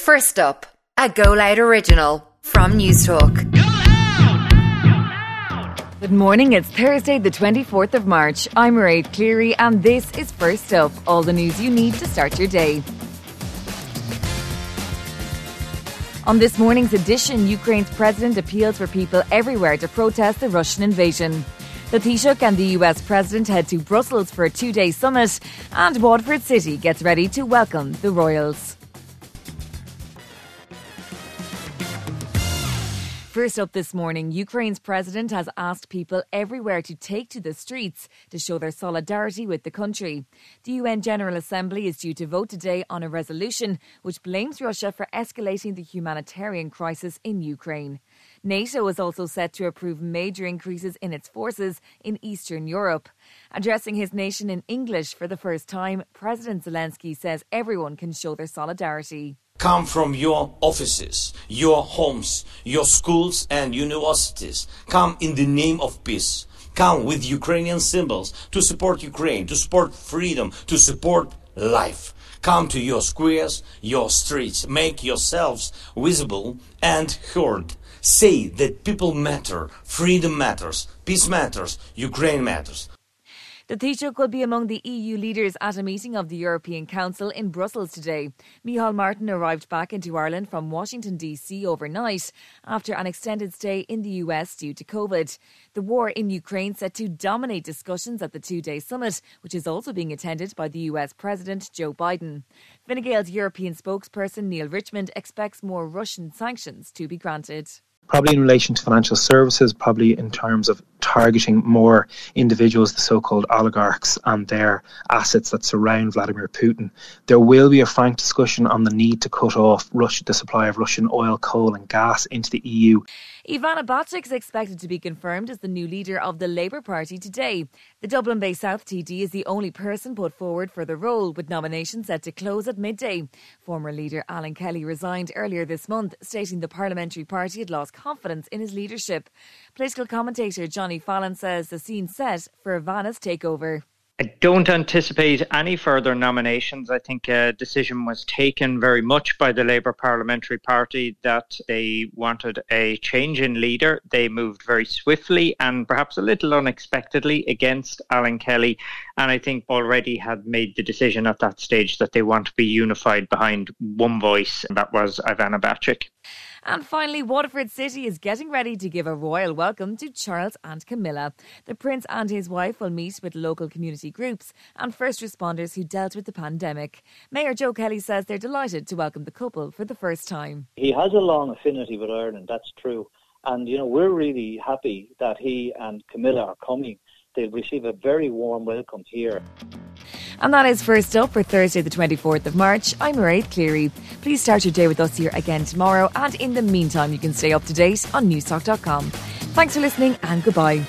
First up, a Go Loud original from Newstalk. Good morning, it's Thursday, the 24th of March. I'm Mairead Cleary, and this is First Up, all the news you need to start your day. On this morning's edition, Ukraine's president appeals for people everywhere to protest the Russian invasion. The Taoiseach and the US president head to Brussels for a two day summit, and Waterford City gets ready to welcome the Royals. First up this morning, Ukraine's president has asked people everywhere to take to the streets to show their solidarity with the country. The UN General Assembly is due to vote today on a resolution which blames Russia for escalating the humanitarian crisis in Ukraine. NATO is also set to approve major increases in its forces in Eastern Europe. Addressing his nation in English for the first time, President Zelensky says everyone can show their solidarity come from your offices, your homes, your schools and universities. Come in the name of peace. Come with Ukrainian symbols to support Ukraine, to support freedom, to support life. Come to your squares, your streets. Make yourselves visible and heard. Say that people matter, freedom matters, peace matters, Ukraine matters. The Taoiseach will be among the EU leaders at a meeting of the European Council in Brussels today. Micheál Martin arrived back into Ireland from Washington, D.C. overnight after an extended stay in the US due to COVID. The war in Ukraine set to dominate discussions at the two day summit, which is also being attended by the US President Joe Biden. Fine Gael's European spokesperson Neale Richmond expects more Russian sanctions to be granted probably in relation to financial services, probably in terms of targeting more individuals, the so called oligarchs, and their assets that surround Vladimir Putin. There will be a frank discussion on the need to cut off Russia, the supply of Russian oil, coal, and gas into the EU. Ivana Bacik is expected to be confirmed as the new leader of the Labour Party today. The Dublin Bay South TD is the only person put forward for the role, with nominations set to close at midday. Former leader Alan Kelly resigned earlier this month, stating the parliamentary party had lost confidence in his leadership. Political commentator Johnny Fallon says the scene set for Ivana's takeover. I don't anticipate any further nominations. I think a decision was taken very much by the Labour Parliamentary Party that they wanted a change in leader. They moved very swiftly and perhaps a little unexpectedly against Alan Kelly. And I think already had made the decision at that stage that they want to be unified behind one voice, and that was Ivana Bacik. And finally, Waterford City is getting ready to give a royal welcome to Charles and Camilla. The Prince and his wife will meet with local community groups and first responders who dealt with the pandemic. Mayor Joe Kelly says they're delighted to welcome the couple for the first time. He has a long affinity with Ireland, that's true. And, you know, we're really happy that he and Camilla are coming. They'll receive a very warm welcome here. And that is first up for Thursday, the 24th of March. I'm Mairead Cleary. Please start your day with us here again tomorrow. And in the meantime, you can stay up to date on newstalk.com. Thanks for listening and goodbye.